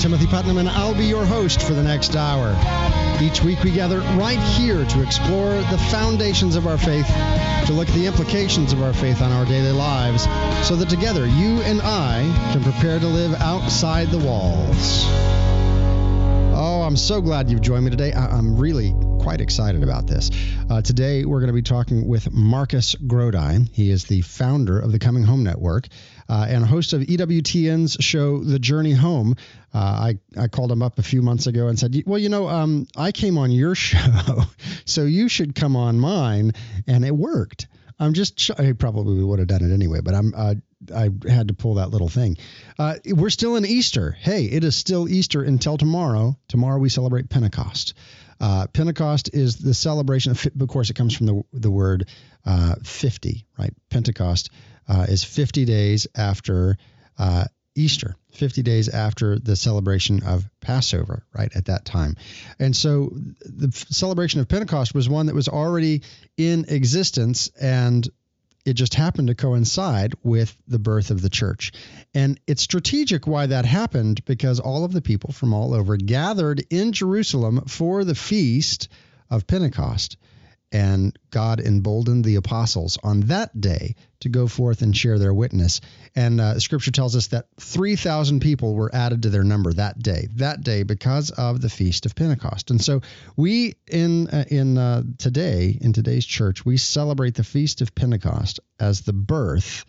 I'm Timothy Putnam, and I'll be your host for the next hour. Each week, we gather right here to explore the foundations of our faith, to look at the implications of our faith on our daily lives, so that together you and I can prepare to live outside the walls. Oh, I'm so glad you've joined me today. I- am really quite excited about this. Uh, today, we're going to be talking with Marcus Grodi. He is the founder of the Coming Home Network uh, and host of EWTN's show, The Journey Home. Uh, I, I called him up a few months ago and said, Well, you know, um, I came on your show, so you should come on mine. And it worked. I'm just, I probably would have done it anyway, but I'm, uh, I had to pull that little thing. Uh, we're still in Easter. Hey, it is still Easter until tomorrow. Tomorrow we celebrate Pentecost. Uh, Pentecost is the celebration of, of course, it comes from the, the word uh, 50, right? Pentecost uh, is 50 days after uh, Easter, 50 days after the celebration of Passover, right at that time. And so the celebration of Pentecost was one that was already in existence and it just happened to coincide with the birth of the church. And it's strategic why that happened because all of the people from all over gathered in Jerusalem for the feast of Pentecost. And God emboldened the apostles on that day to go forth and share their witness. And uh, Scripture tells us that 3,000 people were added to their number that day, that day because of the feast of Pentecost. And so we in uh, in uh, today in today's church we celebrate the feast of Pentecost as the birth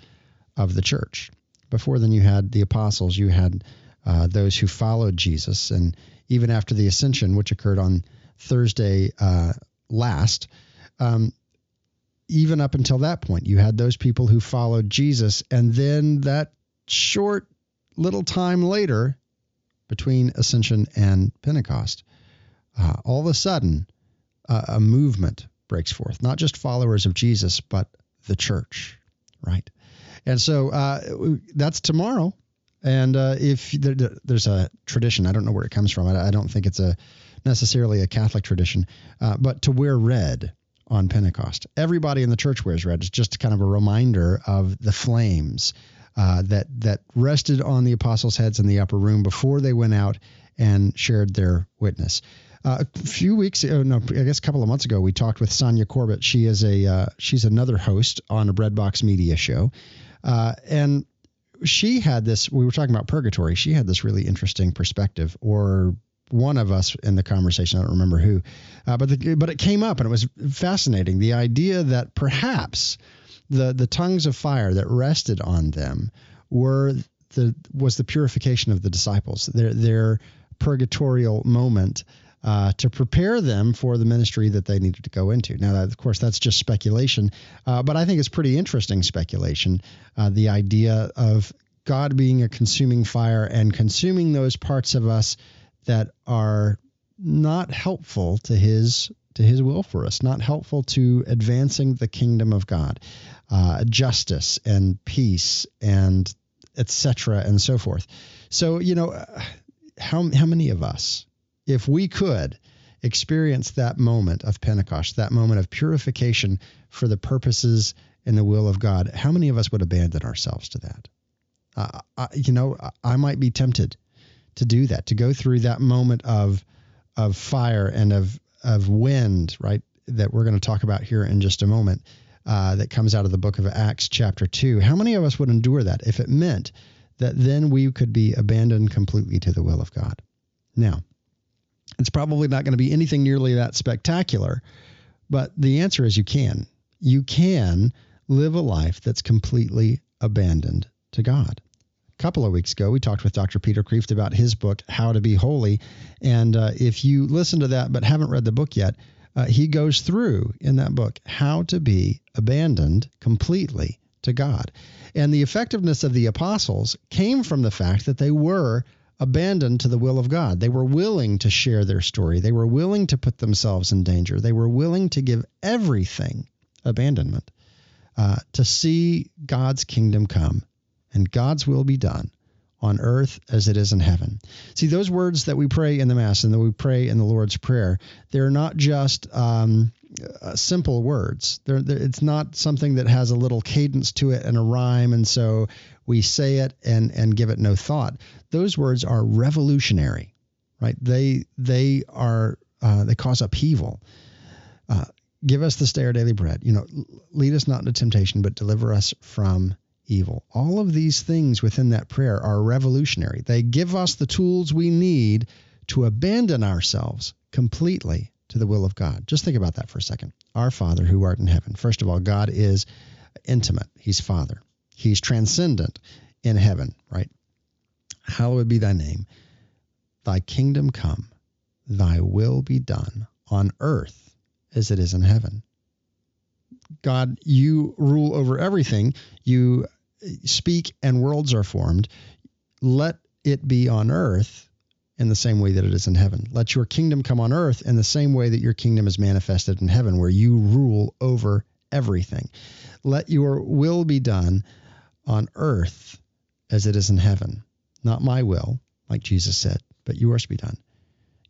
of the church. Before then, you had the apostles, you had uh, those who followed Jesus, and even after the ascension, which occurred on Thursday uh, last um, even up until that point, you had those people who followed Jesus. And then that short little time later, between Ascension and Pentecost, uh, all of a sudden, uh, a movement breaks forth. Not just followers of Jesus, but the church, right? And so uh, that's tomorrow. And uh, if there, there's a tradition, I don't know where it comes from. I, I don't think it's a necessarily a Catholic tradition, uh, but to wear red on Pentecost. Everybody in the church wears red. It's just kind of a reminder of the flames uh, that that rested on the apostles' heads in the upper room before they went out and shared their witness. Uh, a few weeks, oh, no, I guess a couple of months ago, we talked with Sonia Corbett. She is a uh, she's another host on a Breadbox Media show, uh, and she had this. We were talking about purgatory. She had this really interesting perspective, or one of us in the conversation. I don't remember who, uh, but the, but it came up and it was fascinating. The idea that perhaps the the tongues of fire that rested on them were the was the purification of the disciples. Their their purgatorial moment. Uh, to prepare them for the ministry that they needed to go into. Now, that, of course, that's just speculation, uh, but I think it's pretty interesting speculation. Uh, the idea of God being a consuming fire and consuming those parts of us that are not helpful to his to his will for us, not helpful to advancing the kingdom of God, uh, justice and peace and etc. and so forth. So you know, how how many of us, if we could experience that moment of Pentecost, that moment of purification for the purposes and the will of God, how many of us would abandon ourselves to that? Uh, I, you know, I might be tempted to do that, to go through that moment of of fire and of of wind, right? That we're going to talk about here in just a moment. Uh, that comes out of the book of Acts, chapter two. How many of us would endure that if it meant that then we could be abandoned completely to the will of God? Now, it's probably not going to be anything nearly that spectacular, but the answer is you can. You can live a life that's completely abandoned to God couple of weeks ago, we talked with Dr. Peter Kreeft about his book, How to Be Holy. And uh, if you listen to that but haven't read the book yet, uh, he goes through in that book how to be abandoned completely to God. And the effectiveness of the apostles came from the fact that they were abandoned to the will of God. They were willing to share their story, they were willing to put themselves in danger, they were willing to give everything abandonment uh, to see God's kingdom come and God's will be done on earth as it is in heaven. See, those words that we pray in the Mass and that we pray in the Lord's Prayer, they're not just um, uh, simple words. They're, they're, it's not something that has a little cadence to it and a rhyme, and so we say it and, and give it no thought. Those words are revolutionary, right? They, they, are, uh, they cause upheaval. Uh, give us this day our daily bread. You know, lead us not into temptation, but deliver us from evil. All of these things within that prayer are revolutionary. They give us the tools we need to abandon ourselves completely to the will of God. Just think about that for a second. Our Father who art in heaven. First of all, God is intimate. He's Father. He's transcendent in heaven, right? Hallowed be thy name. Thy kingdom come. Thy will be done on earth as it is in heaven. God, you rule over everything. You speak and worlds are formed. Let it be on earth in the same way that it is in heaven. Let your kingdom come on earth in the same way that your kingdom is manifested in heaven, where you rule over everything. Let your will be done on earth as it is in heaven. Not my will, like Jesus said, but yours be done.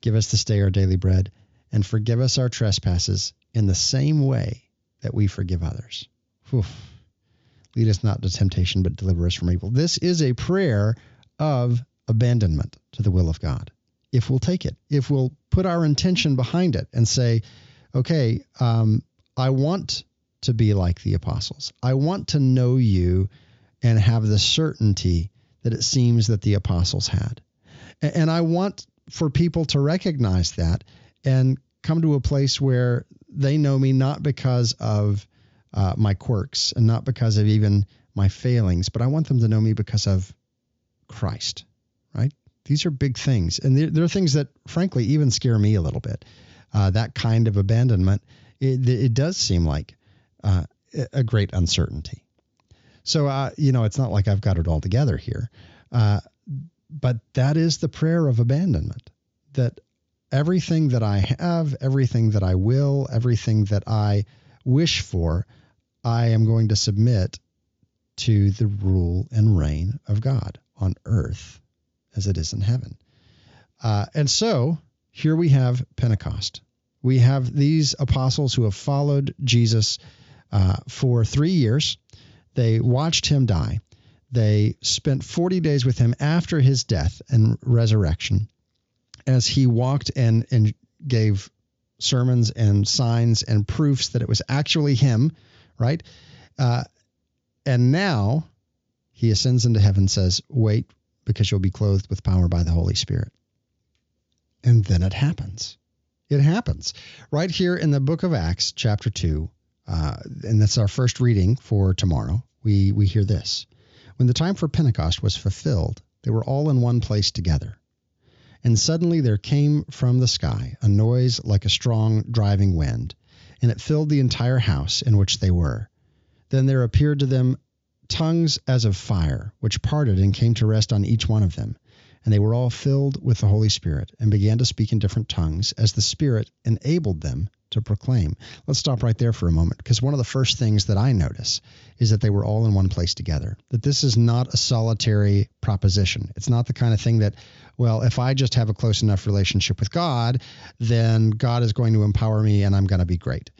Give us this day our daily bread, and forgive us our trespasses in the same way that we forgive others. Whew. Lead us not into temptation, but deliver us from evil. This is a prayer of abandonment to the will of God. If we'll take it, if we'll put our intention behind it and say, okay, um, I want to be like the apostles. I want to know you and have the certainty that it seems that the apostles had. And I want for people to recognize that and come to a place where they know me not because of uh, my quirks and not because of even my failings, but I want them to know me because of Christ, right? These are big things. And they're, they're things that, frankly, even scare me a little bit. Uh, that kind of abandonment, it, it does seem like uh, a great uncertainty. So, uh, you know, it's not like I've got it all together here. Uh, but that is the prayer of abandonment that everything that I have, everything that I will, everything that I wish for, I am going to submit to the rule and reign of God on earth as it is in heaven. Uh, and so here we have Pentecost. We have these apostles who have followed Jesus uh, for three years. They watched him die. They spent 40 days with him after his death and resurrection as he walked and, and gave sermons and signs and proofs that it was actually him, right? Uh, and now he ascends into heaven, says, Wait, because you'll be clothed with power by the Holy Spirit. And then it happens. It happens. Right here in the book of Acts, chapter 2, uh, and that's our first reading for tomorrow, we, we hear this. When the time for Pentecost was fulfilled, they were all in one place together. And suddenly there came from the sky a noise like a strong driving wind, and it filled the entire house in which they were. Then there appeared to them tongues as of fire, which parted and came to rest on each one of them. And they were all filled with the Holy Spirit and began to speak in different tongues as the Spirit enabled them to proclaim. Let's stop right there for a moment because one of the first things that I notice is that they were all in one place together. That this is not a solitary proposition. It's not the kind of thing that, well, if I just have a close enough relationship with God, then God is going to empower me and I'm going to be great.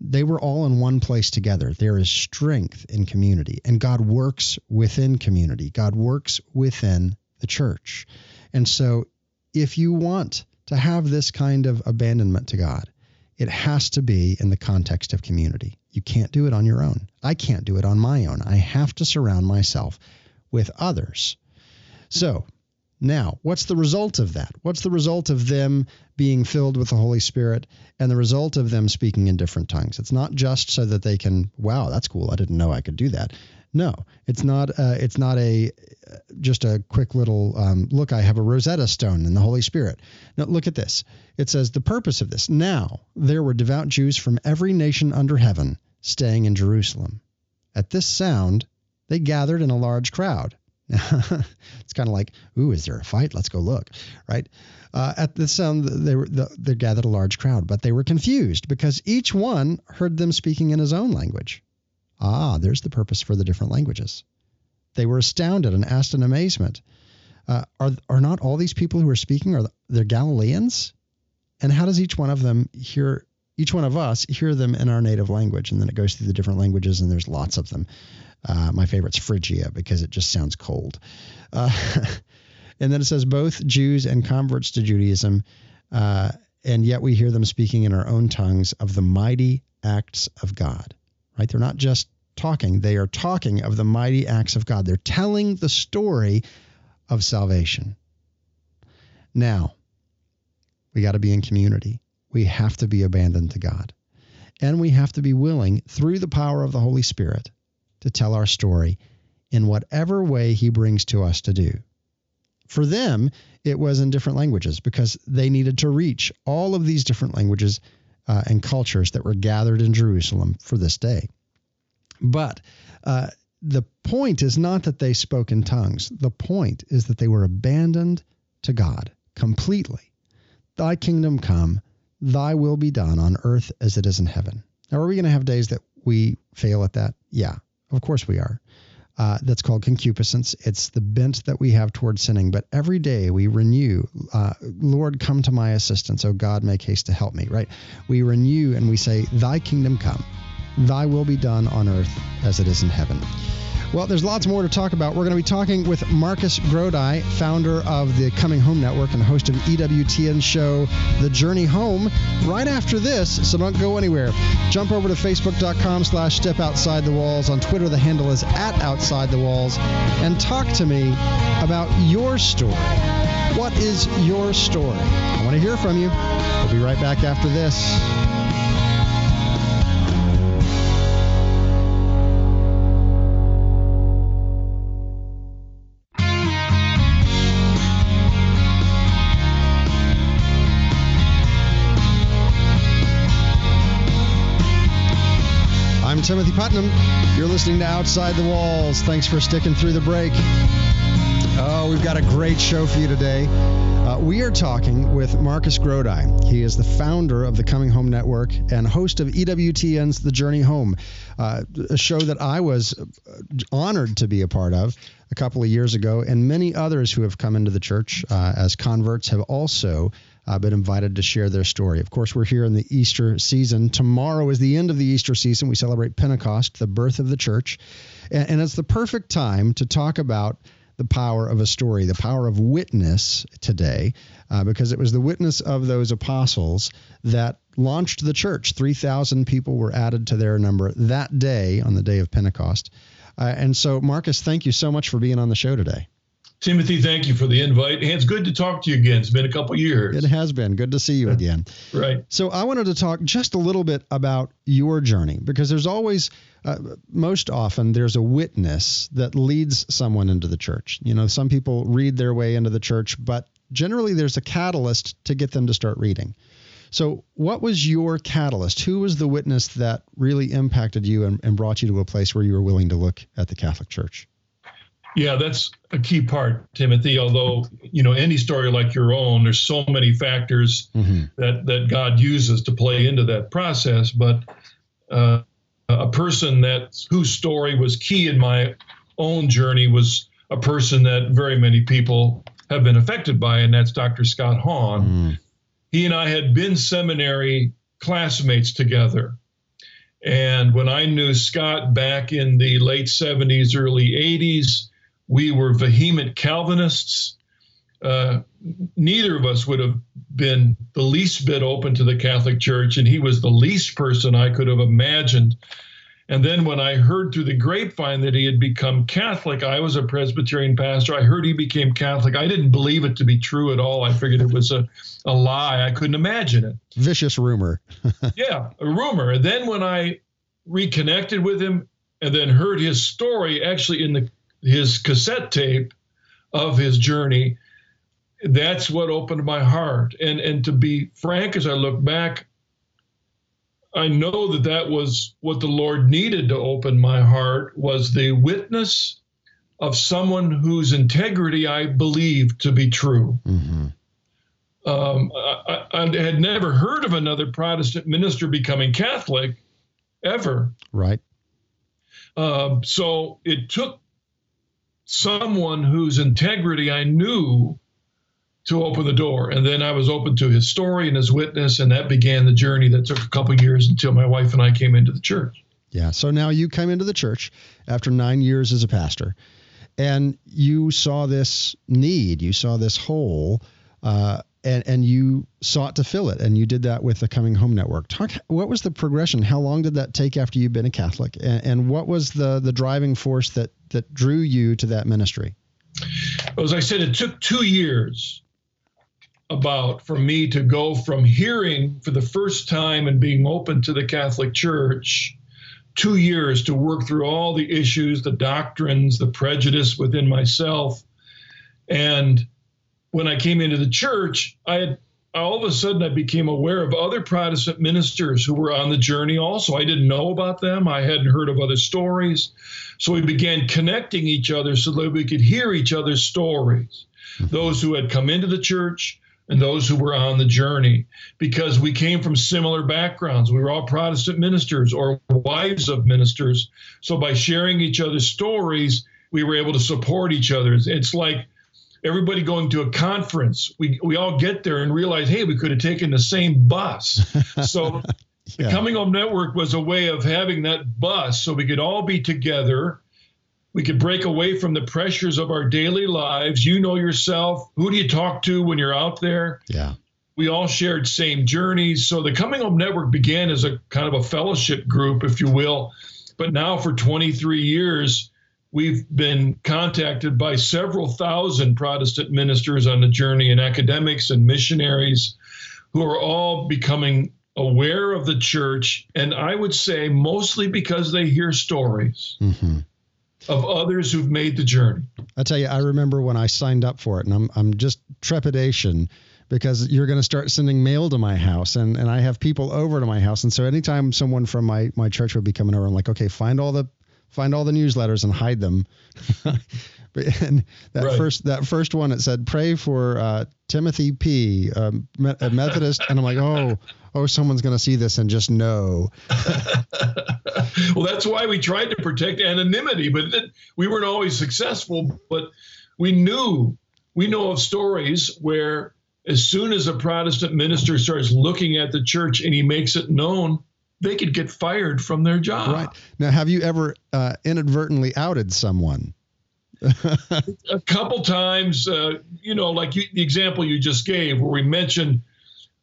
They were all in one place together. There is strength in community, and God works within community. God works within the church. And so, if you want to have this kind of abandonment to God, it has to be in the context of community. You can't do it on your own. I can't do it on my own. I have to surround myself with others. So, now, what's the result of that? What's the result of them being filled with the Holy Spirit and the result of them speaking in different tongues? It's not just so that they can, wow, that's cool. I didn't know I could do that. No, it's not. Uh, it's not a just a quick little um, look. I have a Rosetta Stone in the Holy Spirit. Now look at this. It says the purpose of this. Now there were devout Jews from every nation under heaven staying in Jerusalem. At this sound, they gathered in a large crowd. It's kind of like, ooh, is there a fight? Let's go look, right? Uh, at the sound, they were they gathered a large crowd, but they were confused because each one heard them speaking in his own language. Ah, there's the purpose for the different languages. They were astounded and asked in amazement, uh, are are not all these people who are speaking are they're Galileans? And how does each one of them hear each one of us hear them in our native language? And then it goes through the different languages, and there's lots of them. Uh, my favorite's Phrygia because it just sounds cold. Uh, and then it says both Jews and converts to Judaism, uh, and yet we hear them speaking in our own tongues of the mighty acts of God. Right? They're not just talking; they are talking of the mighty acts of God. They're telling the story of salvation. Now, we got to be in community. We have to be abandoned to God. And we have to be willing, through the power of the Holy Spirit, to tell our story in whatever way He brings to us to do. For them, it was in different languages because they needed to reach all of these different languages uh, and cultures that were gathered in Jerusalem for this day. But uh, the point is not that they spoke in tongues. The point is that they were abandoned to God completely. Thy kingdom come, thy will be done on earth as it is in heaven. Now, are we going to have days that we fail at that? Yeah, of course we are. Uh, that's called concupiscence. It's the bent that we have towards sinning. But every day we renew, uh, Lord, come to my assistance. Oh God, make haste to help me, right? We renew and we say, Thy kingdom come, Thy will be done on earth as it is in heaven. Well, there's lots more to talk about. We're going to be talking with Marcus Grodi, founder of the Coming Home Network and host of EWTN show The Journey Home, right after this, so don't go anywhere. Jump over to facebook.com slash step outside the walls. On Twitter, the handle is at outside the walls. And talk to me about your story. What is your story? I want to hear from you. We'll be right back after this. Timothy Putnam. You're listening to Outside the Walls. Thanks for sticking through the break. Oh, we've got a great show for you today. Uh, we are talking with Marcus Grodi. He is the founder of the Coming Home Network and host of EWTN's The Journey Home, uh, a show that I was uh, honored to be a part of a couple of years ago, and many others who have come into the church uh, as converts have also uh, been invited to share their story. Of course, we're here in the Easter season. Tomorrow is the end of the Easter season. We celebrate Pentecost, the birth of the church. And, and it's the perfect time to talk about the power of a story, the power of witness today, uh, because it was the witness of those apostles that launched the church. 3,000 people were added to their number that day on the day of Pentecost. Uh, and so, Marcus, thank you so much for being on the show today. Timothy, thank you for the invite. And it's good to talk to you again. It's been a couple years. It has been. Good to see you again. right. So I wanted to talk just a little bit about your journey because there's always, uh, most often, there's a witness that leads someone into the church. You know, some people read their way into the church, but generally there's a catalyst to get them to start reading. So, what was your catalyst? Who was the witness that really impacted you and, and brought you to a place where you were willing to look at the Catholic Church? Yeah, that's a key part, Timothy. Although you know any story like your own, there's so many factors mm-hmm. that that God uses to play into that process. But uh, a person that whose story was key in my own journey was a person that very many people have been affected by, and that's Dr. Scott Hahn. Mm. He and I had been seminary classmates together. And when I knew Scott back in the late 70s, early 80s, we were vehement Calvinists. Uh, neither of us would have been the least bit open to the Catholic Church, and he was the least person I could have imagined. And then when I heard through the grapevine that he had become Catholic, I was a Presbyterian pastor. I heard he became Catholic. I didn't believe it to be true at all. I figured it was a, a lie. I couldn't imagine it. Vicious rumor. yeah, a rumor. And then when I reconnected with him and then heard his story, actually in the his cassette tape of his journey, that's what opened my heart. And and to be frank, as I look back, I know that that was what the Lord needed to open my heart was the witness of someone whose integrity I believed to be true. Mm-hmm. Um, I, I, had never heard of another Protestant minister becoming Catholic ever. Right. Um, so it took someone whose integrity I knew to open the door. And then I was open to his story and his witness, and that began the journey that took a couple years until my wife and I came into the church. Yeah. So now you came into the church after nine years as a pastor, and you saw this need, you saw this hole, uh, and and you sought to fill it, and you did that with the Coming Home Network. Talk. What was the progression? How long did that take after you've been a Catholic, and, and what was the the driving force that that drew you to that ministry? As I said, it took two years about for me to go from hearing for the first time and being open to the Catholic Church, two years to work through all the issues, the doctrines, the prejudice within myself. And when I came into the church, I had all of a sudden I became aware of other Protestant ministers who were on the journey also. I didn't know about them. I hadn't heard of other stories. So we began connecting each other so that we could hear each other's stories. Mm-hmm. Those who had come into the church, and those who were on the journey because we came from similar backgrounds. We were all Protestant ministers or wives of ministers. So by sharing each other's stories, we were able to support each other. It's like everybody going to a conference. We, we all get there and realize, hey, we could have taken the same bus. So yeah. the Coming Home Network was a way of having that bus so we could all be together we could break away from the pressures of our daily lives. You know yourself. Who do you talk to when you're out there? Yeah. We all shared same journeys. So the Coming Home Network began as a kind of a fellowship group, if you will. But now for 23 years, we've been contacted by several thousand Protestant ministers on the journey and academics and missionaries who are all becoming aware of the church. And I would say mostly because they hear stories. Mm-hmm of others who've made the journey. I tell you, I remember when I signed up for it, and I'm I'm just trepidation because you're going to start sending mail to my house, and and I have people over to my house, and so anytime someone from my my church would be coming over, I'm like, okay, find all the find all the newsletters and hide them. and that right. first that first one it said pray for uh, Timothy P, a Methodist, and I'm like, oh, oh, someone's going to see this and just know. well, that's why we tried to protect anonymity, but it, we weren't always successful. But we knew, we know of stories where as soon as a Protestant minister starts looking at the church and he makes it known, they could get fired from their job. Right. Now, have you ever uh, inadvertently outed someone? a couple times, uh, you know, like you, the example you just gave, where we mentioned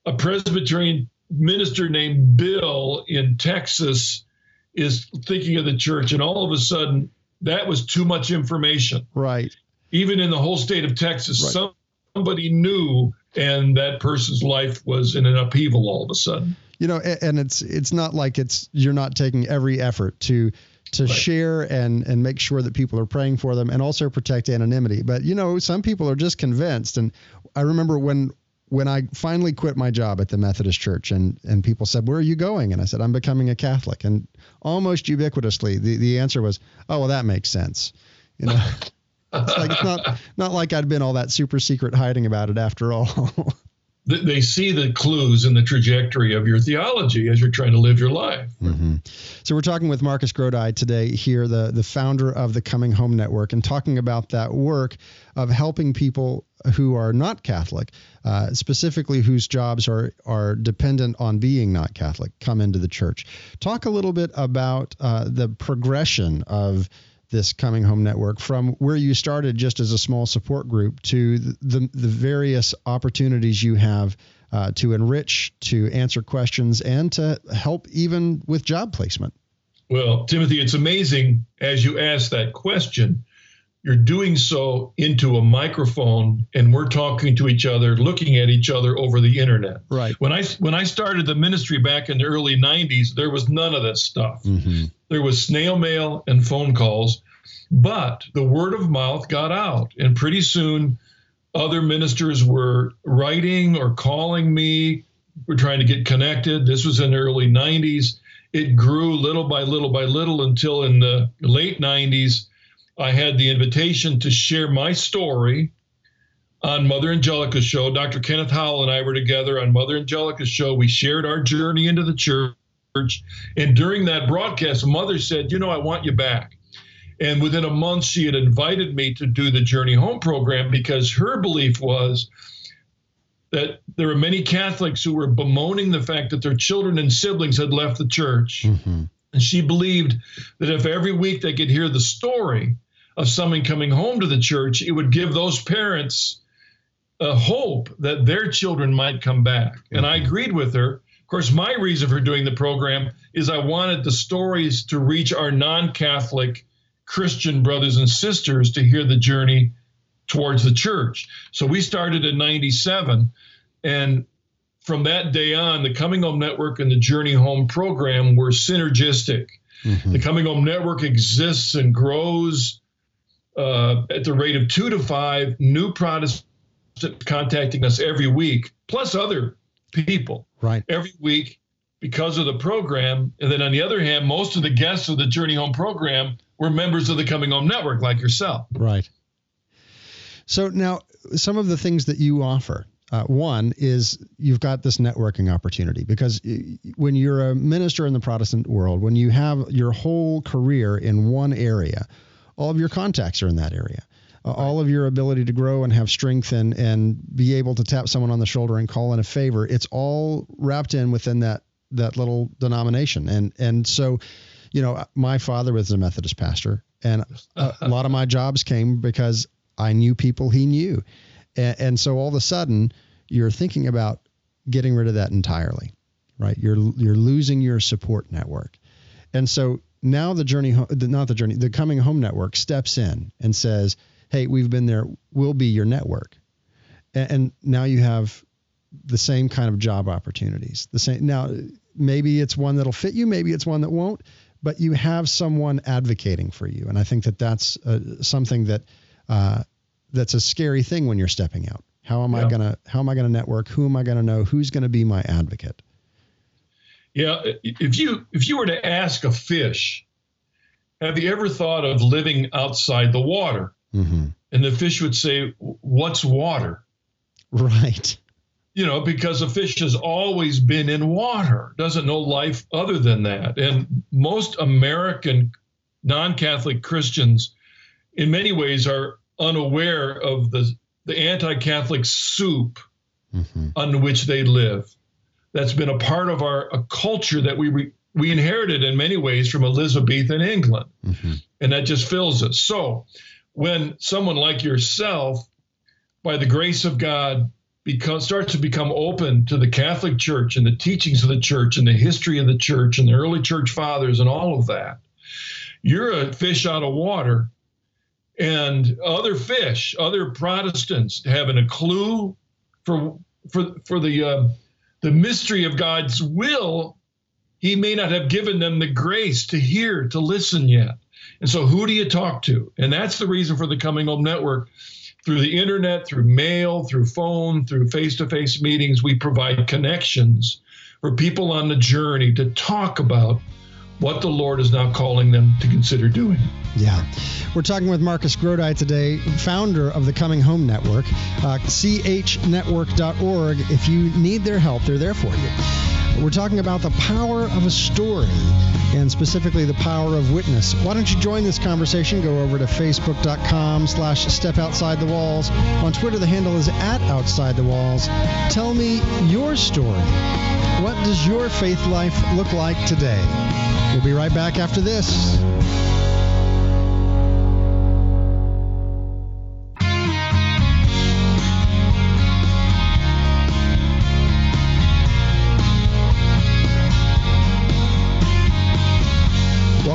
a Presbyterian minister named Bill in Texas is thinking of the church, and all of a sudden, that was too much information. Right. Even in the whole state of Texas, right. somebody knew, and that person's life was in an upheaval all of a sudden. You know, and it's it's not like it's you're not taking every effort to to right. share and and make sure that people are praying for them and also protect anonymity. But you know, some people are just convinced. And I remember when when I finally quit my job at the Methodist Church and, and people said, Where are you going? And I said, I'm becoming a Catholic. And almost ubiquitously, the, the answer was, Oh, well, that makes sense. You know, it's like it's not not like I'd been all that super secret hiding about it after all. they see the clues in the trajectory of your theology as you're trying to live your life. Mm-hmm. So we're talking with Marcus Grodi today here, the the founder of the Coming Home Network, and talking about that work of helping people who are not Catholic, uh, specifically whose jobs are are dependent on being not Catholic, come into the church. Talk a little bit about uh, the progression of this Coming Home Network from where you started just as a small support group to the, the various opportunities you have uh, to enrich, to answer questions, and to help even with job placement? Well, Timothy, it's amazing as you ask that question. You're doing so into a microphone, and we're talking to each other, looking at each other over the internet. Right. When I when I started the ministry back in the early '90s, there was none of this stuff. Mm-hmm. There was snail mail and phone calls, but the word of mouth got out. And pretty soon, other ministers were writing or calling me. We're trying to get connected. This was in the early 90s. It grew little by little by little until in the late 90s, I had the invitation to share my story on Mother Angelica's show. Dr. Kenneth Howell and I were together on Mother Angelica's show. We shared our journey into the church church. And during that broadcast, mother said, You know, I want you back. And within a month, she had invited me to do the Journey Home program because her belief was that there were many Catholics who were bemoaning the fact that their children and siblings had left the church. Mm-hmm. And she believed that if every week they could hear the story of someone coming home to the church, it would give those parents a hope that their children might come back. Mm-hmm. And I mm-hmm. agreed with her. Of course, my reason for doing the program is I wanted the stories to reach our non Catholic Christian brothers and sisters to hear the journey towards the church. So we started in 97. And from that day on, the Coming Home Network and the Journey Home program were synergistic. Mm-hmm. The Coming Home Network exists and grows uh, at the rate of two to five new Protestants contacting us every week, plus other people. Right. Every week because of the program. And then on the other hand, most of the guests of the Journey Home program were members of the Coming Home Network, like yourself. Right. So now, some of the things that you offer. Uh, one is you've got this networking opportunity because when you're a minister in the Protestant world, when you have your whole career in one area, all of your contacts are in that area. Uh, all of your ability to grow and have strength and and be able to tap someone on the shoulder and call in a favor, it's all wrapped in within that that little denomination. And and so, you know, my father was a Methodist pastor, and a, a lot of my jobs came because I knew people he knew. And, and so all of a sudden, you're thinking about getting rid of that entirely, right? You're you're losing your support network, and so now the journey, not the journey, the coming home network steps in and says, "Hey, we've been there. We'll be your network," and, and now you have the same kind of job opportunities. The same now, maybe it's one that'll fit you, maybe it's one that won't, but you have someone advocating for you, and I think that that's uh, something that uh, that's a scary thing when you're stepping out. How am yeah. I gonna How am I gonna network? Who am I gonna know? Who's gonna be my advocate? Yeah, if you if you were to ask a fish, have you ever thought of living outside the water? Mm-hmm. And the fish would say, "What's water?" Right. You know, because a fish has always been in water, doesn't know life other than that. And most American non-Catholic Christians, in many ways, are unaware of the, the anti Catholic soup mm-hmm. on which they live. That's been a part of our a culture that we, re, we inherited in many ways from Elizabethan England. Mm-hmm. And that just fills us. So when someone like yourself, by the grace of God, starts to become open to the Catholic Church and the teachings of the church and the history of the church and the early church fathers and all of that, you're a fish out of water and other fish, other Protestants having a clue for for for the uh, the mystery of God's will, He may not have given them the grace to hear, to listen yet. And so, who do you talk to? And that's the reason for the Coming Home Network. Through the internet, through mail, through phone, through face to face meetings, we provide connections for people on the journey to talk about what the Lord is now calling them to consider doing. Yeah. We're talking with Marcus Grodi today, founder of the Coming Home Network, uh, chnetwork.org. If you need their help, they're there for you. We're talking about the power of a story and specifically the power of witness. Why don't you join this conversation? Go over to facebook.com slash step outside the walls. On Twitter, the handle is at outside the walls. Tell me your story. What does your faith life look like today? We'll be right back after this.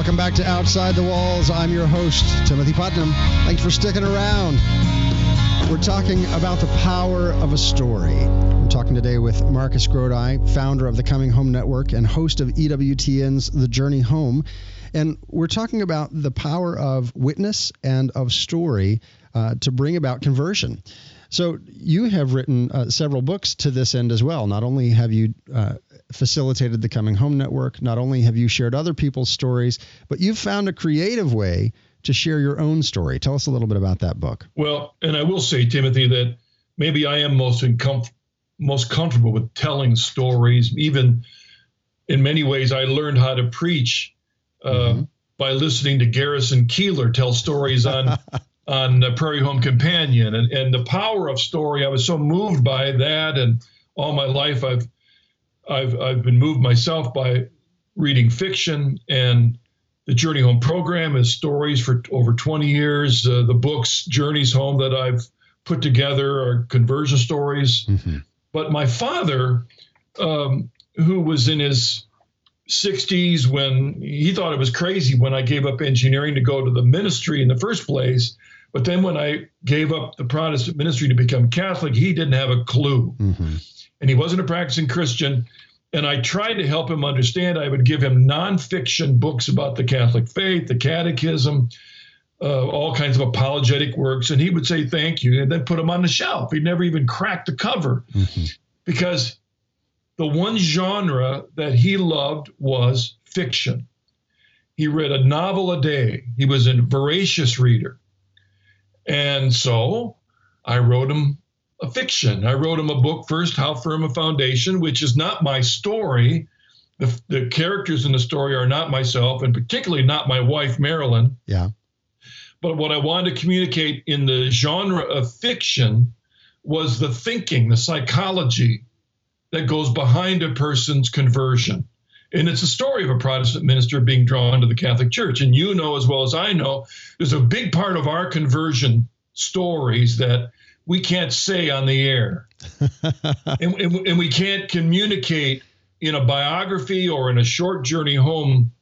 Welcome back to Outside the Walls. I'm your host, Timothy Putnam. Thanks for sticking around. We're talking about the power of a story. We're talking today with Marcus Grodi, founder of the Coming Home Network and host of EWTN's The Journey Home. And we're talking about the power of witness and of story uh, to bring about conversion. So you have written uh, several books to this end as well. Not only have you uh, facilitated the Coming Home Network, not only have you shared other people's stories, but you've found a creative way to share your own story. Tell us a little bit about that book. Well, and I will say, Timothy, that maybe I am most incom- most comfortable with telling stories. Even in many ways, I learned how to preach uh, mm-hmm. by listening to Garrison Keillor tell stories on on Prairie Home Companion and, and the power of story. I was so moved by that, and all my life I've I've I've been moved myself by reading fiction and the Journey Home program is stories for over 20 years. Uh, the books Journeys Home that I've put together are conversion stories. Mm-hmm. But my father, um, who was in his 60s when he thought it was crazy when I gave up engineering to go to the ministry in the first place. But then when I gave up the Protestant ministry to become Catholic, he didn't have a clue. Mm-hmm. And he wasn't a practicing Christian. And I tried to help him understand. I would give him nonfiction books about the Catholic faith, the catechism, uh, all kinds of apologetic works. And he would say, thank you, and then put them on the shelf. He'd never even cracked the cover mm-hmm. because the one genre that he loved was fiction. He read a novel a day, he was a voracious reader. And so I wrote him a fiction. I wrote him a book first, How Firm a Foundation, which is not my story. The, the characters in the story are not myself, and particularly not my wife, Marilyn. Yeah. But what I wanted to communicate in the genre of fiction was the thinking, the psychology that goes behind a person's conversion. And it's a story of a Protestant minister being drawn to the Catholic Church. And you know as well as I know, there's a big part of our conversion stories that we can't say on the air. and, and, and, we can't communicate in a biography or in a short journey home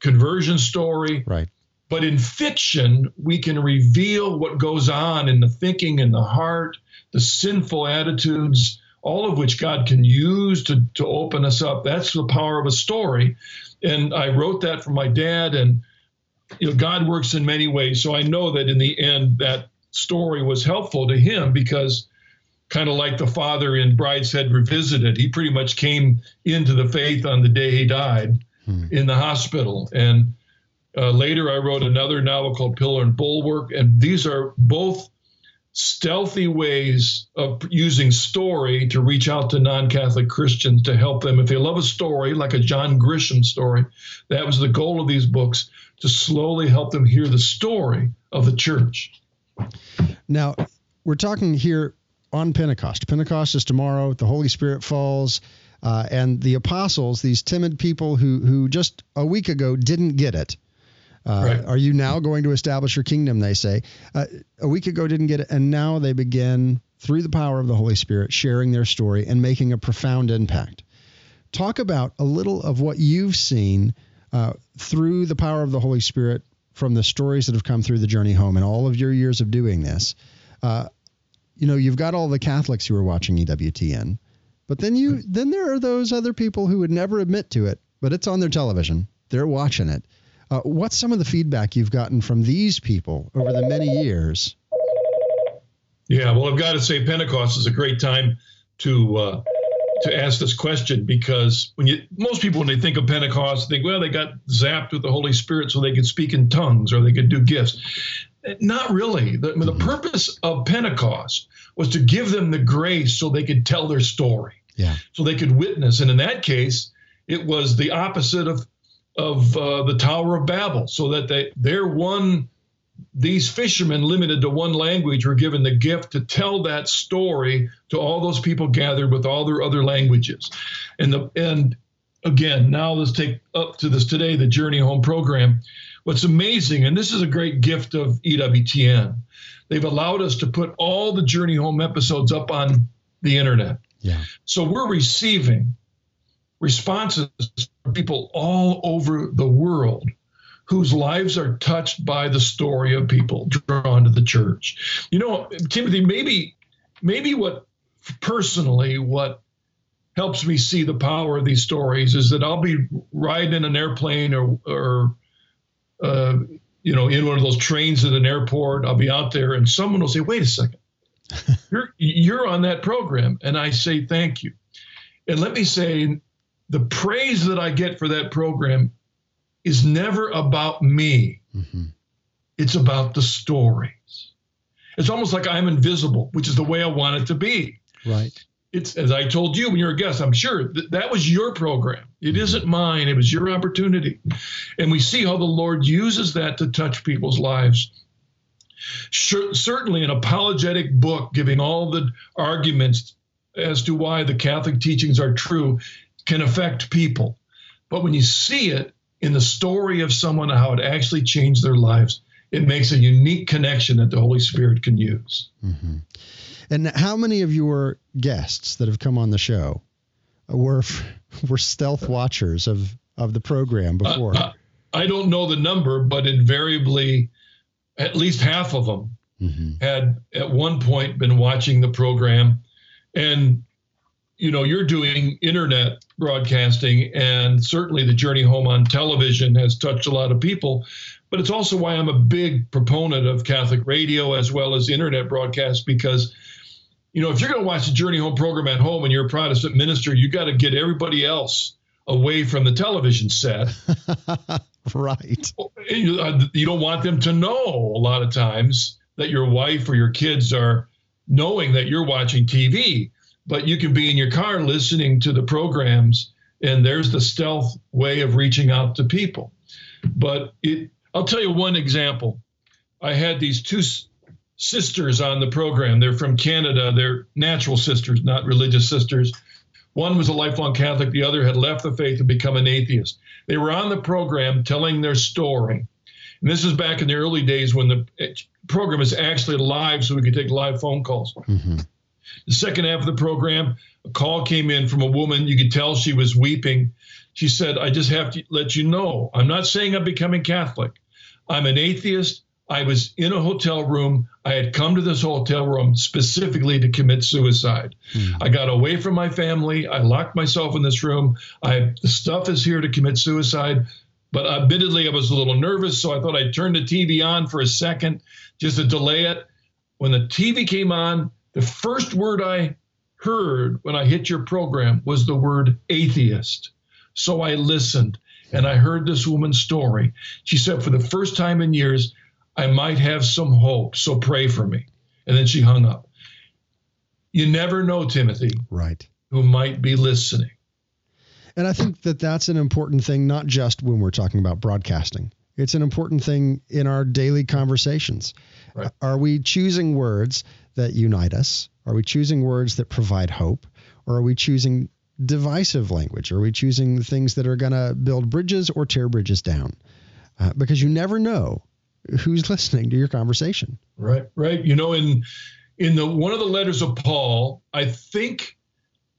conversion story. Right. But in fiction, we can reveal what goes on in the thinking and the heart, the sinful attitudes, all of which God can use to, to open us up. That's the power of a story. And I wrote that for my dad, and you know, God works in many ways. So I know that in the end, that story was helpful to him because kind of like the father in Brideshead Revisited, he pretty much came into the faith on the day he died hmm. in the hospital. And uh, later, I wrote another novel called Pillar and Bulwark, and these are both stealthy ways of using story to reach out to non-Catholic Christians to help them if they love a story like a John Grisham story. That was the goal of these books to slowly help them hear the story of the church. Now, we're talking here on Pentecost. Pentecost is tomorrow. The Holy Spirit falls. Uh, and the apostles, these timid people who, who just a week ago didn't get it, uh, right. Are you now going to establish your kingdom? They say. Uh, a week ago didn't get it, and now they begin through the power of the Holy Spirit sharing their story and making a profound impact. Talk about a little of what you've seen uh, through the power of the Holy Spirit from the stories that have come through the journey home and all of your years of doing this. Uh, you know, you've got all the Catholics who are watching EWTN, but then you then there are those other people who would never admit to it, but it's on their television. They're watching it. Uh, what's some of the feedback you've gotten from these people over the many years? Yeah, well, I've got to say, Pentecost is a great time to uh, to ask this question because when you most people when they think of Pentecost think, well, they got zapped with the Holy Spirit so they could speak in tongues or they could do gifts. Not really. The, the purpose of Pentecost was to give them the grace so they could tell their story. Yeah. So they could witness, and in that case, it was the opposite of of uh, the Tower of Babel, so that they they're one. These fishermen, limited to one language, were given the gift to tell that story to all those people gathered with all their other languages, and the and again now let's take up to this today the Journey Home program. What's amazing, and this is a great gift of EWTN, they've allowed us to put all the Journey Home episodes up on the internet. Yeah. So we're receiving responses from people all over the world whose lives are touched by the story of people drawn to the church. You know, Timothy, maybe maybe what personally what helps me see the power of these stories is that I'll be riding in an airplane or or uh, you know in one of those trains at an airport. I'll be out there and someone will say, "Wait a second, you're you're on that program," and I say, "Thank you." And let me say, the praise that I get for that program is never about me. Mm-hmm. It's about the stories. It's almost like I'm invisible, which is the way I want it to be. Right. it's as I told you when you were a guest, I'm sure that, that was your program. It isn't mine. It was your opportunity. And we see how the Lord uses that to touch people's lives. Sure, certainly, an apologetic book giving all the arguments as to why the Catholic teachings are true can affect people. But when you see it in the story of someone, how it actually changed their lives, it makes a unique connection that the Holy Spirit can use. Mm-hmm. And how many of your guests that have come on the show were were stealth watchers of of the program before? Uh, uh, I don't know the number, but invariably, at least half of them mm-hmm. had at one point been watching the program, and you know you're doing internet broadcasting, and certainly the journey home on television has touched a lot of people. But it's also why I'm a big proponent of Catholic radio as well as internet broadcast because you know, if you're going to watch the Journey Home program at home and you're a Protestant minister, you got to get everybody else away from the television set. right. Uh, you don't want them to know a lot of times that your wife or your kids are knowing that you're watching TV, but you can be in your car listening to the programs, and there's the stealth way of reaching out to people. But it, I'll tell you one example. I had these two sisters on the program. They're from Canada. They're natural sisters, not religious sisters. One was a lifelong Catholic, the other had left the faith and become an atheist. They were on the program telling their story. And this is back in the early days when the program is actually live, so we could take live phone calls. Mm-hmm. The second half of the program, a call came in from a woman. You could tell she was weeping. She said, I just have to let you know, I'm not saying I'm becoming Catholic. I'm an atheist. I was in a hotel room. I had come to this hotel room specifically to commit suicide. Mm. I got away from my family. I locked myself in this room. I the stuff is here to commit suicide. But admittedly, I was a little nervous, so I thought I'd turn the TV on for a second just to delay it. When the TV came on, the first word I heard when I hit your program was the word atheist. So I listened and I heard this woman's story. She said, for the first time in years, I might have some hope, so pray for me. And then she hung up. You never know, Timothy. Right. Who might be listening. And I think that that's an important thing, not just when we're talking about broadcasting. It's an important thing in our daily conversations. Right. Are we choosing words that unite us? Are we choosing words that provide hope? Or are we choosing divisive language? Are we choosing things that are going to build bridges or tear bridges down? Uh, because you never know who's listening to your conversation. Right, right. You know, in in the one of the letters of Paul, I think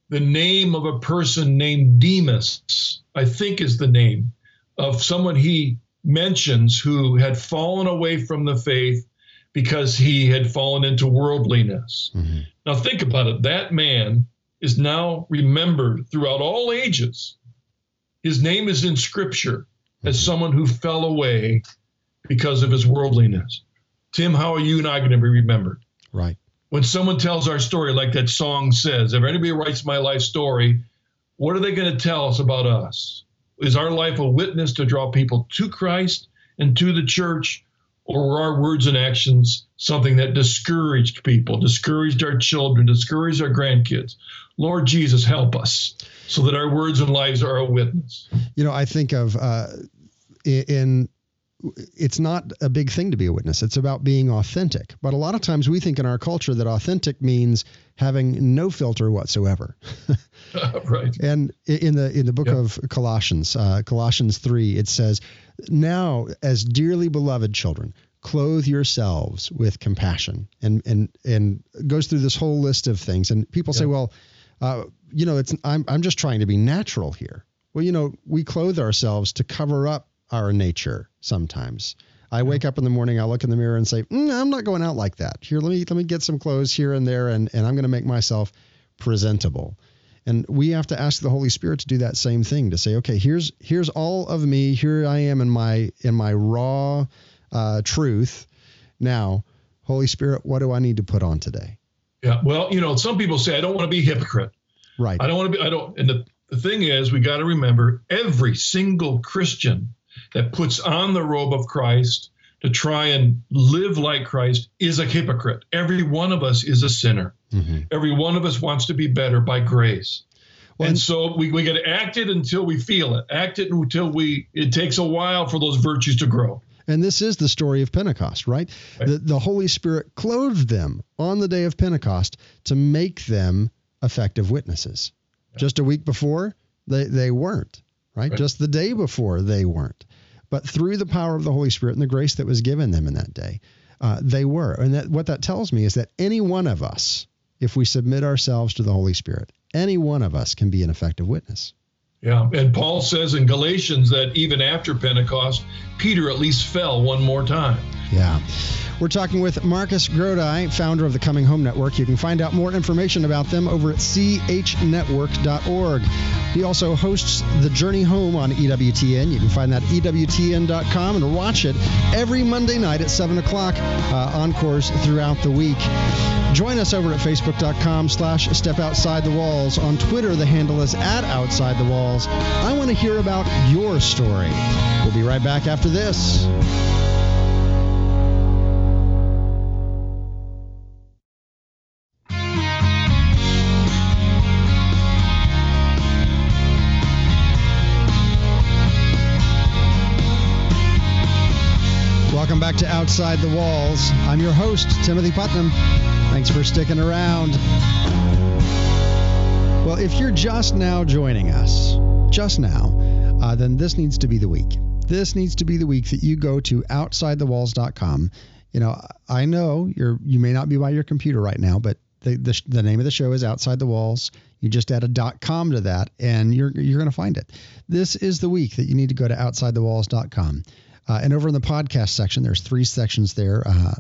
the name of a person named Demas, I think is the name of someone he mentions who had fallen away from the faith because he had fallen into worldliness. Mm-hmm. Now think about it. That man is now remembered throughout all ages. His name is in scripture as mm-hmm. someone who fell away because of his worldliness. Tim, how are you and I going to be remembered? Right. When someone tells our story, like that song says, if anybody writes my life story, what are they going to tell us about us? Is our life a witness to draw people to Christ and to the church? Or were our words and actions something that discouraged people, discouraged our children, discouraged our grandkids? Lord Jesus, help us so that our words and lives are a witness. You know, I think of uh, in it's not a big thing to be a witness. It's about being authentic. But a lot of times we think in our culture that authentic means having no filter whatsoever. right. And in the in the book yep. of Colossians, uh, Colossians three, it says, "Now, as dearly beloved children." Clothe yourselves with compassion, and and and goes through this whole list of things. And people yep. say, well, uh, you know, it's I'm I'm just trying to be natural here. Well, you know, we clothe ourselves to cover up our nature sometimes. I wake up in the morning, I look in the mirror and say, mm, I'm not going out like that. Here, let me let me get some clothes here and there, and, and I'm going to make myself presentable. And we have to ask the Holy Spirit to do that same thing to say, okay, here's here's all of me. Here I am in my in my raw uh, truth. Now, Holy Spirit, what do I need to put on today? Yeah. Well, you know, some people say I don't want to be a hypocrite. Right. I don't want to be. I don't. And the the thing is, we got to remember every single Christian that puts on the robe of Christ to try and live like Christ is a hypocrite. Every one of us is a sinner. Mm-hmm. Every one of us wants to be better by grace. Well, and so we, we got to act it until we feel it. Act it until we, it takes a while for those virtues to grow. And this is the story of Pentecost, right? right. The, the Holy Spirit clothed them on the day of Pentecost to make them effective witnesses. Yeah. Just a week before, they, they weren't, right? right? Just the day before, they weren't. But through the power of the Holy Spirit and the grace that was given them in that day, uh, they were. And that, what that tells me is that any one of us, if we submit ourselves to the Holy Spirit, any one of us can be an effective witness. Yeah, and Paul says in Galatians that even after Pentecost, Peter at least fell one more time. Yeah. We're talking with Marcus Grodi, founder of the Coming Home Network. You can find out more information about them over at chnetwork.org. He also hosts The Journey Home on EWTN. You can find that at EWTN.com and watch it every Monday night at 7 o'clock, uh, encores throughout the week. Join us over at facebook.com slash step outside the walls. On Twitter, the handle is at outside the walls. I want to hear about your story. We'll be right back after this. To Outside the Walls. I'm your host, Timothy Putnam. Thanks for sticking around. Well, if you're just now joining us, just now, uh, then this needs to be the week. This needs to be the week that you go to outsidethewalls.com. You know, I know you're you may not be by your computer right now, but the, the, the name of the show is Outside the Walls. You just add a .com to that, and you're you're going to find it. This is the week that you need to go to outsidethewalls.com. Uh, and over in the podcast section, there's three sections there: uh,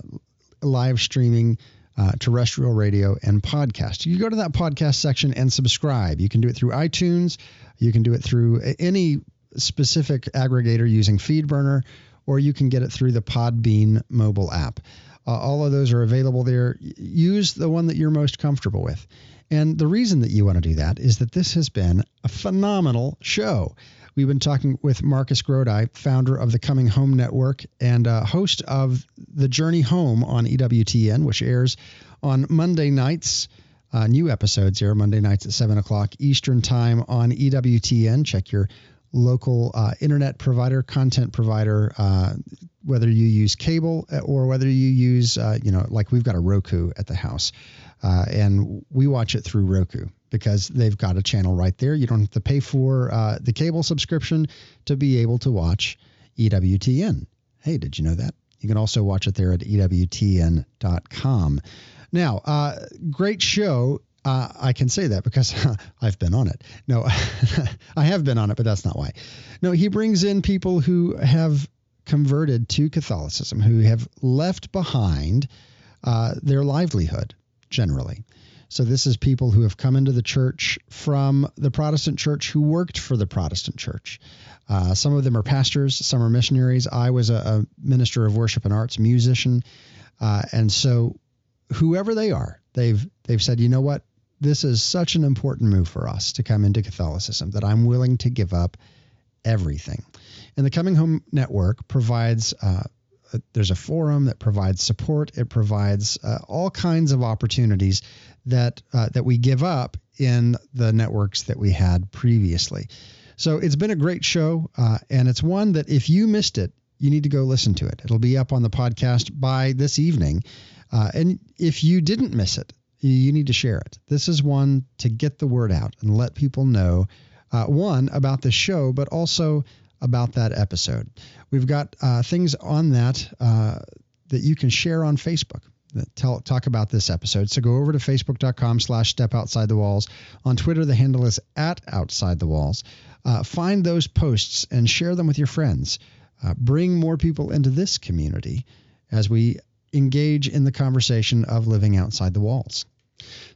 live streaming, uh, terrestrial radio, and podcast. You go to that podcast section and subscribe. You can do it through iTunes. You can do it through any specific aggregator using FeedBurner, or you can get it through the Podbean mobile app. Uh, all of those are available there. Use the one that you're most comfortable with. And the reason that you want to do that is that this has been a phenomenal show. We've been talking with Marcus Grodi, founder of the Coming Home Network and uh, host of The Journey Home on EWTN, which airs on Monday nights. Uh, new episodes here Monday nights at 7 o'clock Eastern Time on EWTN. Check your local uh, internet provider, content provider, uh, whether you use cable or whether you use, uh, you know, like we've got a Roku at the house, uh, and we watch it through Roku because they've got a channel right there. You don't have to pay for uh, the cable subscription to be able to watch EWTN. Hey, did you know that? You can also watch it there at EWTN.com. Now, uh, great show. Uh, I can say that because I've been on it. No, I have been on it, but that's not why. No, he brings in people who have converted to Catholicism, who have left behind uh, their livelihood generally. So this is people who have come into the church from the Protestant church who worked for the Protestant church. Uh, some of them are pastors, some are missionaries. I was a, a minister of worship and arts, musician, uh, and so whoever they are, they've they've said, you know what, this is such an important move for us to come into Catholicism that I'm willing to give up everything. And the Coming Home Network provides uh, there's a forum that provides support. It provides uh, all kinds of opportunities that uh, that we give up in the networks that we had previously. So it's been a great show, uh, and it's one that if you missed it, you need to go listen to it. It'll be up on the podcast by this evening. Uh, and if you didn't miss it, you need to share it. This is one to get the word out and let people know, uh, one, about the show, but also about that episode. We've got uh, things on that uh, that you can share on Facebook. That tell, talk about this episode. So go over to facebook.com slash step outside the walls. On Twitter, the handle is at outside the walls. Uh, find those posts and share them with your friends. Uh, bring more people into this community as we engage in the conversation of living outside the walls.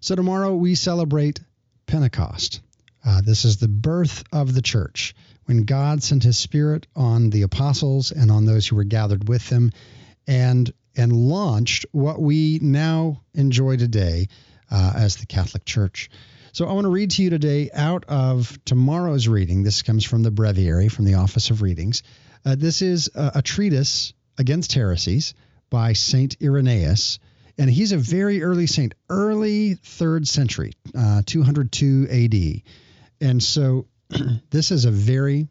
So tomorrow we celebrate Pentecost. Uh, this is the birth of the church when God sent his spirit on the apostles and on those who were gathered with them and and launched what we now enjoy today uh, as the Catholic Church. So I want to read to you today out of tomorrow's reading. This comes from the Breviary from the Office of Readings. Uh, this is a, a treatise against heresies by Saint Irenaeus. And he's a very early saint, early third century, uh, 202 AD. And so this is a very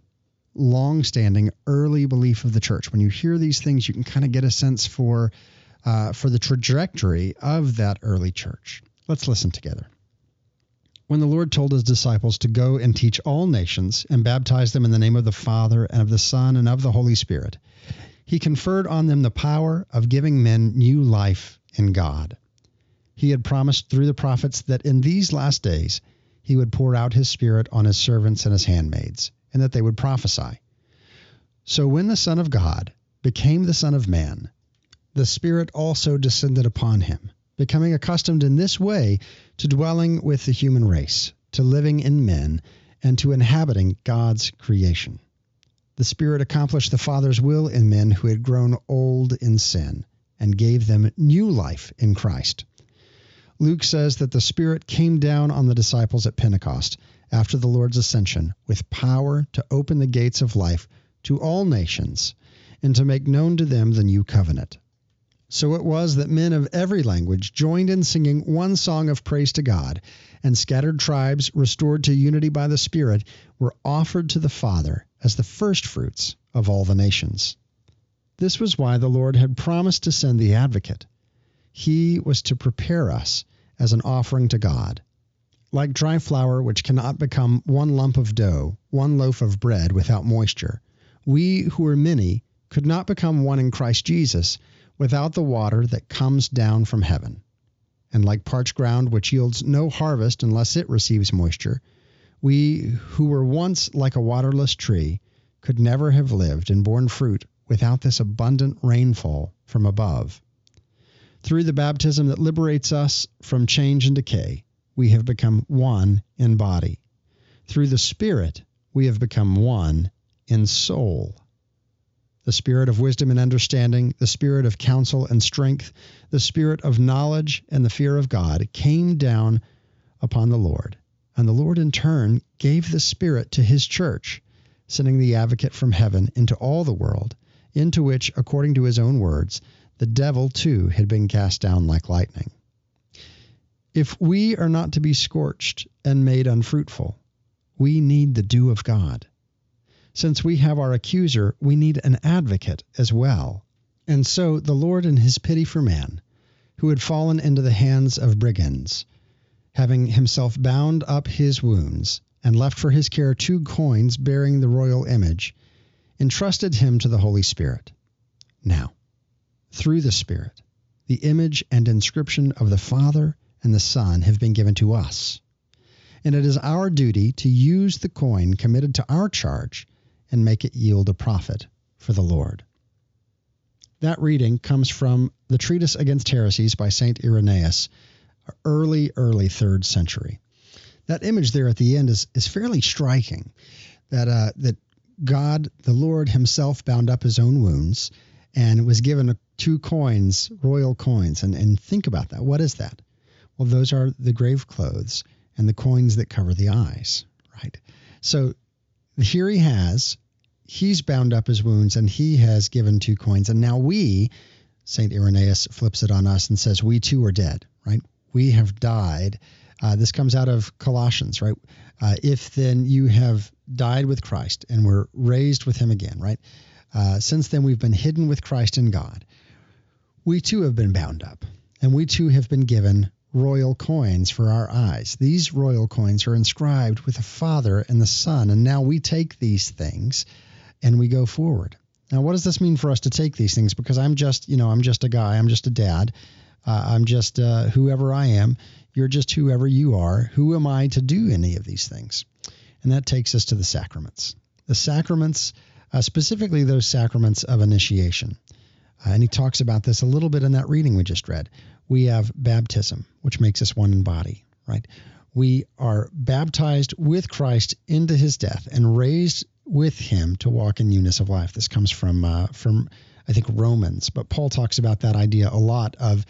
long-standing early belief of the church. When you hear these things, you can kind of get a sense for uh, for the trajectory of that early church. Let's listen together. When the Lord told his disciples to go and teach all nations and baptize them in the name of the Father and of the Son and of the Holy Spirit, he conferred on them the power of giving men new life in God. He had promised through the prophets that in these last days he would pour out his Spirit on his servants and his handmaids, and that they would prophesy. So when the Son of God became the Son of Man, the Spirit also descended upon him, becoming accustomed in this way to dwelling with the human race, to living in men, and to inhabiting God's creation. The Spirit accomplished the Father's will in men who had grown old in sin and gave them new life in Christ. Luke says that the Spirit came down on the disciples at Pentecost after the Lord's ascension with power to open the gates of life to all nations and to make known to them the new covenant. So it was that men of every language joined in singing one song of praise to God, and scattered tribes, restored to unity by the Spirit, were offered to the Father as the firstfruits of all the nations. This was why the Lord had promised to send the Advocate. He was to prepare us as an offering to God. Like dry flour, which cannot become one lump of dough, one loaf of bread without moisture, we who are many could not become one in Christ Jesus without the water that comes down from heaven. And like parched ground, which yields no harvest unless it receives moisture, we who were once like a waterless tree could never have lived and borne fruit without this abundant rainfall from above. Through the baptism that liberates us from change and decay, we have become one in body. Through the Spirit, we have become one in soul the spirit of wisdom and understanding, the spirit of counsel and strength, the spirit of knowledge and the fear of God came down upon the Lord. And the Lord in turn gave the Spirit to his church, sending the advocate from heaven into all the world, into which, according to his own words, the devil too had been cast down like lightning. If we are not to be scorched and made unfruitful, we need the dew of God. Since we have our accuser, we need an advocate as well. And so the Lord, in his pity for man, who had fallen into the hands of brigands, having himself bound up his wounds, and left for his care two coins bearing the royal image, entrusted him to the Holy Spirit. Now, through the Spirit, the image and inscription of the Father and the Son have been given to us. And it is our duty to use the coin committed to our charge and make it yield a profit for the Lord. That reading comes from the Treatise Against Heresies by St. Irenaeus, early, early third century. That image there at the end is, is fairly striking that, uh, that God, the Lord Himself, bound up His own wounds and was given two coins, royal coins. And, and think about that. What is that? Well, those are the grave clothes and the coins that cover the eyes, right? So here he has he's bound up his wounds and he has given two coins. And now we, St. Irenaeus flips it on us and says, we too are dead, right? We have died. Uh, this comes out of Colossians, right? Uh, if then you have died with Christ and were raised with him again, right? Uh, since then we've been hidden with Christ in God. We too have been bound up, and we too have been given royal coins for our eyes. These royal coins are inscribed with the Father and the Son, and now we take these things and we go forward. Now, what does this mean for us to take these things? Because I'm just, you know, I'm just a guy, I'm just a dad, uh, I'm just uh, whoever I am. You're just whoever you are. Who am I to do any of these things? And that takes us to the sacraments. The sacraments, uh, specifically those sacraments of initiation. Uh, and he talks about this a little bit in that reading we just read. We have baptism, which makes us one in body, right? We are baptized with Christ into his death and raised with him to walk in newness of life. This comes from uh, from I think Romans, but Paul talks about that idea a lot of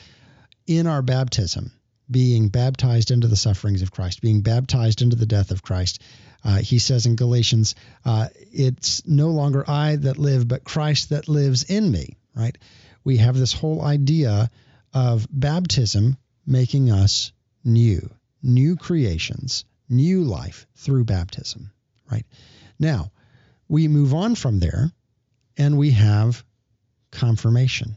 in our baptism being baptized into the sufferings of Christ, being baptized into the death of Christ. Uh, he says in Galatians, uh, it's no longer I that live, but Christ that lives in me. Right? We have this whole idea of baptism making us new, new creations, new life through baptism, right? Now, we move on from there and we have confirmation.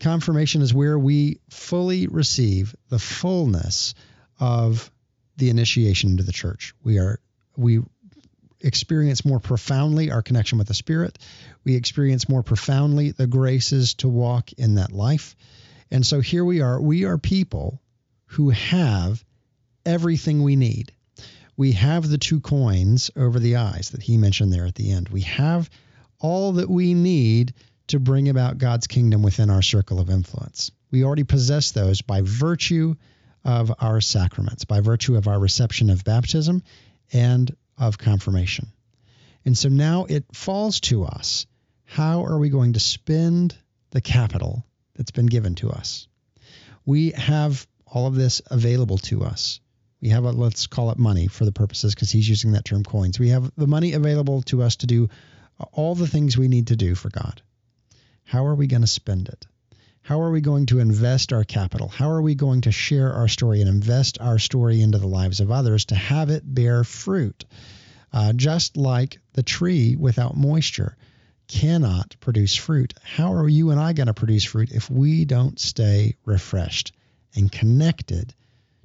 Confirmation is where we fully receive the fullness of the initiation into the church. We are we experience more profoundly our connection with the Spirit. We experience more profoundly the graces to walk in that life. And so here we are. We are people who have everything we need. We have the two coins over the eyes that he mentioned there at the end. We have all that we need to bring about God's kingdom within our circle of influence. We already possess those by virtue of our sacraments, by virtue of our reception of baptism and of confirmation. And so now it falls to us how are we going to spend the capital that's been given to us? We have all of this available to us. We have a, let's call it money for the purposes because he's using that term coins. We have the money available to us to do all the things we need to do for God. How are we going to spend it? How are we going to invest our capital? How are we going to share our story and invest our story into the lives of others to have it bear fruit? Uh, just like the tree without moisture cannot produce fruit. How are you and I going to produce fruit if we don't stay refreshed and connected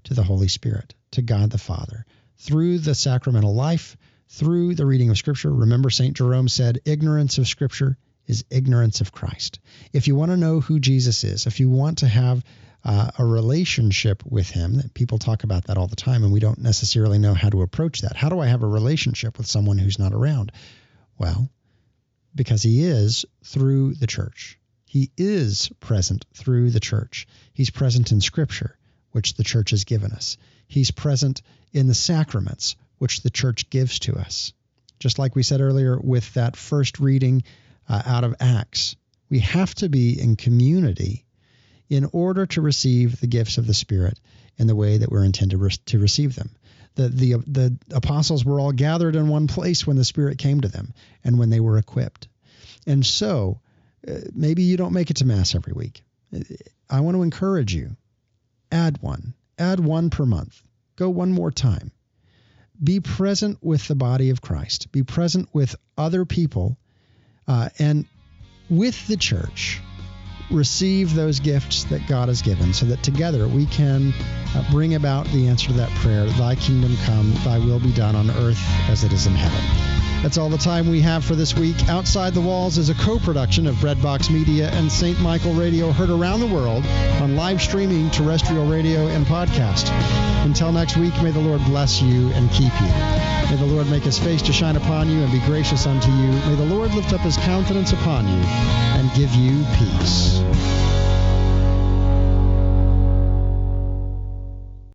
to the Holy Spirit, to God the Father, through the sacramental life, through the reading of Scripture? Remember, St. Jerome said, ignorance of Scripture is ignorance of Christ. If you want to know who Jesus is, if you want to have uh, a relationship with him, people talk about that all the time, and we don't necessarily know how to approach that. How do I have a relationship with someone who's not around? Well, because he is through the church. He is present through the church. He's present in Scripture, which the church has given us. He's present in the sacraments, which the church gives to us. Just like we said earlier with that first reading uh, out of Acts. We have to be in community in order to receive the gifts of the Spirit in the way that we're intended to receive them. The, the, the apostles were all gathered in one place when the Spirit came to them and when they were equipped. And so, uh, maybe you don't make it to Mass every week. I want to encourage you add one, add one per month, go one more time. Be present with the body of Christ, be present with other people uh, and with the church, receive those gifts that God has given so that together we can uh, bring about the answer to that prayer Thy kingdom come, Thy will be done on earth as it is in heaven. That's all the time we have for this week. Outside the Walls is a co production of Breadbox Media and St. Michael Radio, heard around the world on live streaming, terrestrial radio, and podcast. Until next week, may the Lord bless you and keep you. May the Lord make his face to shine upon you and be gracious unto you. May the Lord lift up his countenance upon you and give you peace.